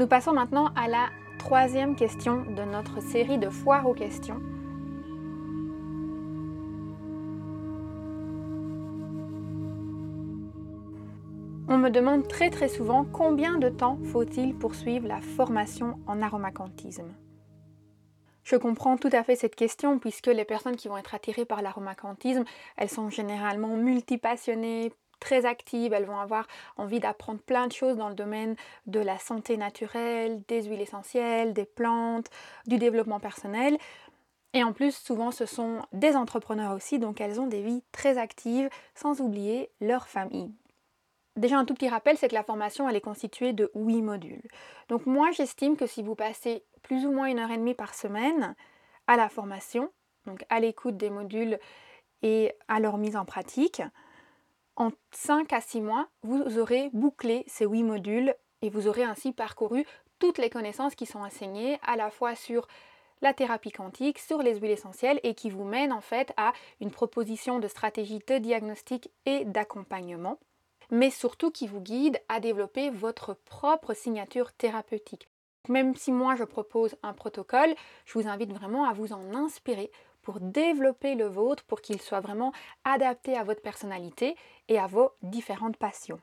Nous passons maintenant à la troisième question de notre série de foires aux questions. On me demande très très souvent combien de temps faut-il poursuivre la formation en aromacantisme? Je comprends tout à fait cette question puisque les personnes qui vont être attirées par l'aromacantisme, elles sont généralement multipassionnées, très actives, elles vont avoir envie d'apprendre plein de choses dans le domaine de la santé naturelle, des huiles essentielles, des plantes, du développement personnel. Et en plus, souvent, ce sont des entrepreneurs aussi, donc elles ont des vies très actives, sans oublier leur famille. Déjà, un tout petit rappel, c'est que la formation, elle est constituée de 8 modules. Donc moi, j'estime que si vous passez plus ou moins une heure et demie par semaine à la formation, donc à l'écoute des modules et à leur mise en pratique, en 5 à 6 mois, vous aurez bouclé ces 8 modules et vous aurez ainsi parcouru toutes les connaissances qui sont enseignées à la fois sur la thérapie quantique, sur les huiles essentielles et qui vous mènent en fait à une proposition de stratégie de diagnostic et d'accompagnement, mais surtout qui vous guide à développer votre propre signature thérapeutique. Même si moi je propose un protocole, je vous invite vraiment à vous en inspirer pour développer le vôtre, pour qu'il soit vraiment adapté à votre personnalité et à vos différentes passions.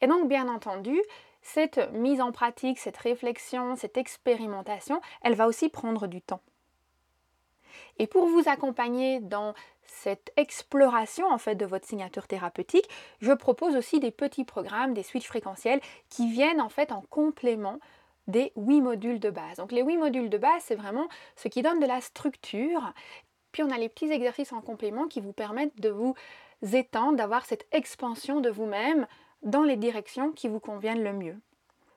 Et donc, bien entendu, cette mise en pratique, cette réflexion, cette expérimentation, elle va aussi prendre du temps. Et pour vous accompagner dans cette exploration en fait de votre signature thérapeutique, je propose aussi des petits programmes, des switches fréquentiels qui viennent en fait en complément des huit modules de base. Donc les huit modules de base, c'est vraiment ce qui donne de la structure. Puis on a les petits exercices en complément qui vous permettent de vous étendre, d'avoir cette expansion de vous-même dans les directions qui vous conviennent le mieux.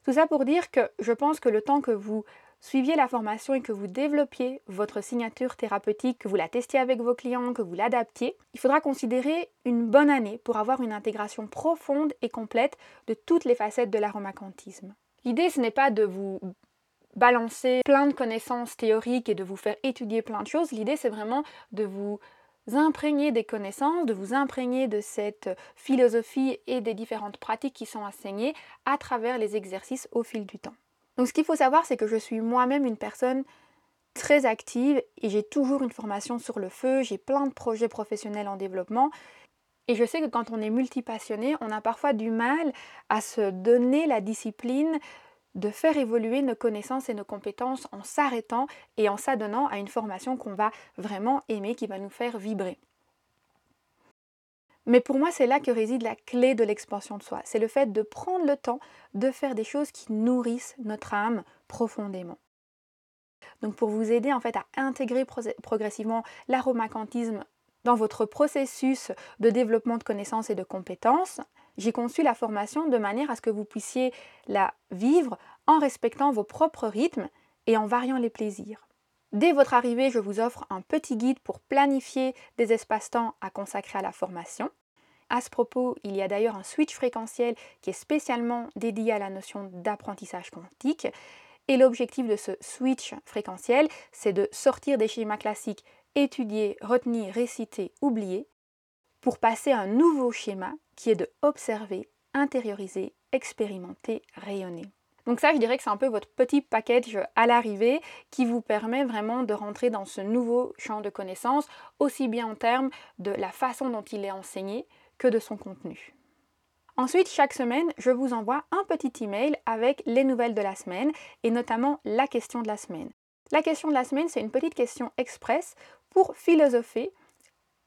Tout ça pour dire que je pense que le temps que vous suiviez la formation et que vous développiez votre signature thérapeutique, que vous la testiez avec vos clients, que vous l'adaptiez, il faudra considérer une bonne année pour avoir une intégration profonde et complète de toutes les facettes de l'aromacantisme. L'idée, ce n'est pas de vous balancer plein de connaissances théoriques et de vous faire étudier plein de choses. L'idée, c'est vraiment de vous imprégner des connaissances, de vous imprégner de cette philosophie et des différentes pratiques qui sont enseignées à travers les exercices au fil du temps. Donc ce qu'il faut savoir, c'est que je suis moi-même une personne très active et j'ai toujours une formation sur le feu, j'ai plein de projets professionnels en développement et je sais que quand on est multipassionné, on a parfois du mal à se donner la discipline de faire évoluer nos connaissances et nos compétences en s'arrêtant et en s'adonnant à une formation qu'on va vraiment aimer, qui va nous faire vibrer. Mais pour moi, c'est là que réside la clé de l'expansion de soi. C'est le fait de prendre le temps de faire des choses qui nourrissent notre âme profondément. Donc pour vous aider en fait à intégrer progressivement l'aromacantisme dans votre processus de développement de connaissances et de compétences, j'ai conçu la formation de manière à ce que vous puissiez la vivre en respectant vos propres rythmes et en variant les plaisirs. Dès votre arrivée, je vous offre un petit guide pour planifier des espaces-temps à consacrer à la formation. À ce propos, il y a d'ailleurs un switch fréquentiel qui est spécialement dédié à la notion d'apprentissage quantique. Et l'objectif de ce switch fréquentiel, c'est de sortir des schémas classiques étudier, retenir, réciter, oublier, pour passer à un nouveau schéma qui est de observer, intérioriser, expérimenter, rayonner. Donc ça, je dirais que c'est un peu votre petit package à l'arrivée qui vous permet vraiment de rentrer dans ce nouveau champ de connaissances, aussi bien en termes de la façon dont il est enseigné que de son contenu. Ensuite, chaque semaine, je vous envoie un petit email avec les nouvelles de la semaine et notamment la question de la semaine. La question de la semaine, c'est une petite question express pour philosopher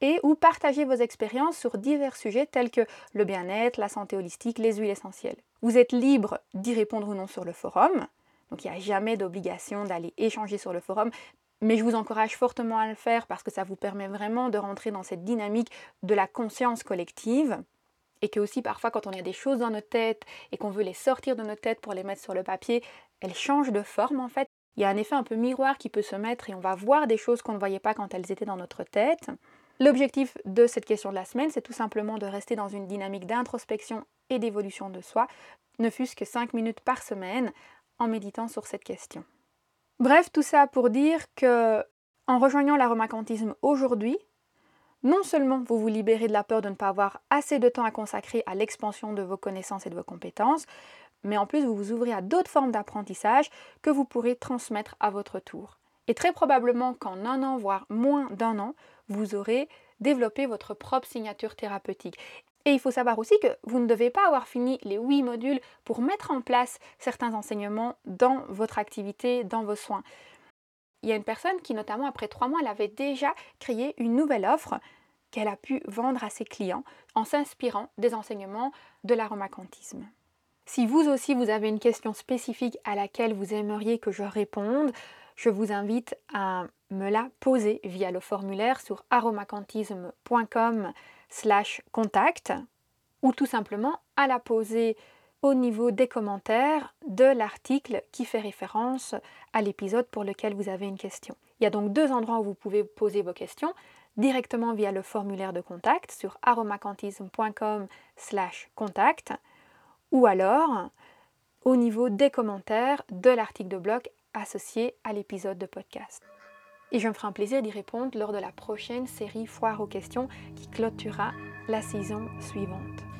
et ou partager vos expériences sur divers sujets tels que le bien-être, la santé holistique, les huiles essentielles. Vous êtes libre d'y répondre ou non sur le forum, donc il n'y a jamais d'obligation d'aller échanger sur le forum, mais je vous encourage fortement à le faire parce que ça vous permet vraiment de rentrer dans cette dynamique de la conscience collective et que aussi parfois quand on a des choses dans notre tête et qu'on veut les sortir de notre tête pour les mettre sur le papier, elles changent de forme en fait il y a un effet un peu miroir qui peut se mettre et on va voir des choses qu'on ne voyait pas quand elles étaient dans notre tête. L'objectif de cette question de la semaine, c'est tout simplement de rester dans une dynamique d'introspection et d'évolution de soi, ne fût-ce que 5 minutes par semaine en méditant sur cette question. Bref, tout ça pour dire que en rejoignant l'aromacantisme aujourd'hui, non seulement vous vous libérez de la peur de ne pas avoir assez de temps à consacrer à l'expansion de vos connaissances et de vos compétences, mais en plus vous vous ouvrez à d'autres formes d'apprentissage que vous pourrez transmettre à votre tour. Et très probablement qu'en un an, voire moins d'un an, vous aurez développé votre propre signature thérapeutique. Et il faut savoir aussi que vous ne devez pas avoir fini les huit modules pour mettre en place certains enseignements dans votre activité, dans vos soins. Il y a une personne qui, notamment après trois mois, elle avait déjà créé une nouvelle offre qu'elle a pu vendre à ses clients en s'inspirant des enseignements de l'aromacantisme. Si vous aussi vous avez une question spécifique à laquelle vous aimeriez que je réponde, je vous invite à me la poser via le formulaire sur aromacantisme.com slash contact ou tout simplement à la poser au niveau des commentaires de l'article qui fait référence à l'épisode pour lequel vous avez une question. Il y a donc deux endroits où vous pouvez poser vos questions directement via le formulaire de contact sur aromacantisme.com slash contact ou alors au niveau des commentaires de l'article de blog associé à l'épisode de podcast. Et je me ferai un plaisir d'y répondre lors de la prochaine série Foire aux questions qui clôturera la saison suivante.